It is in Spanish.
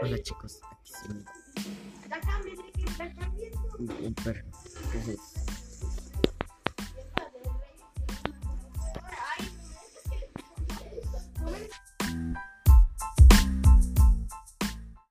Hola chicos, aquí sí. Un perro.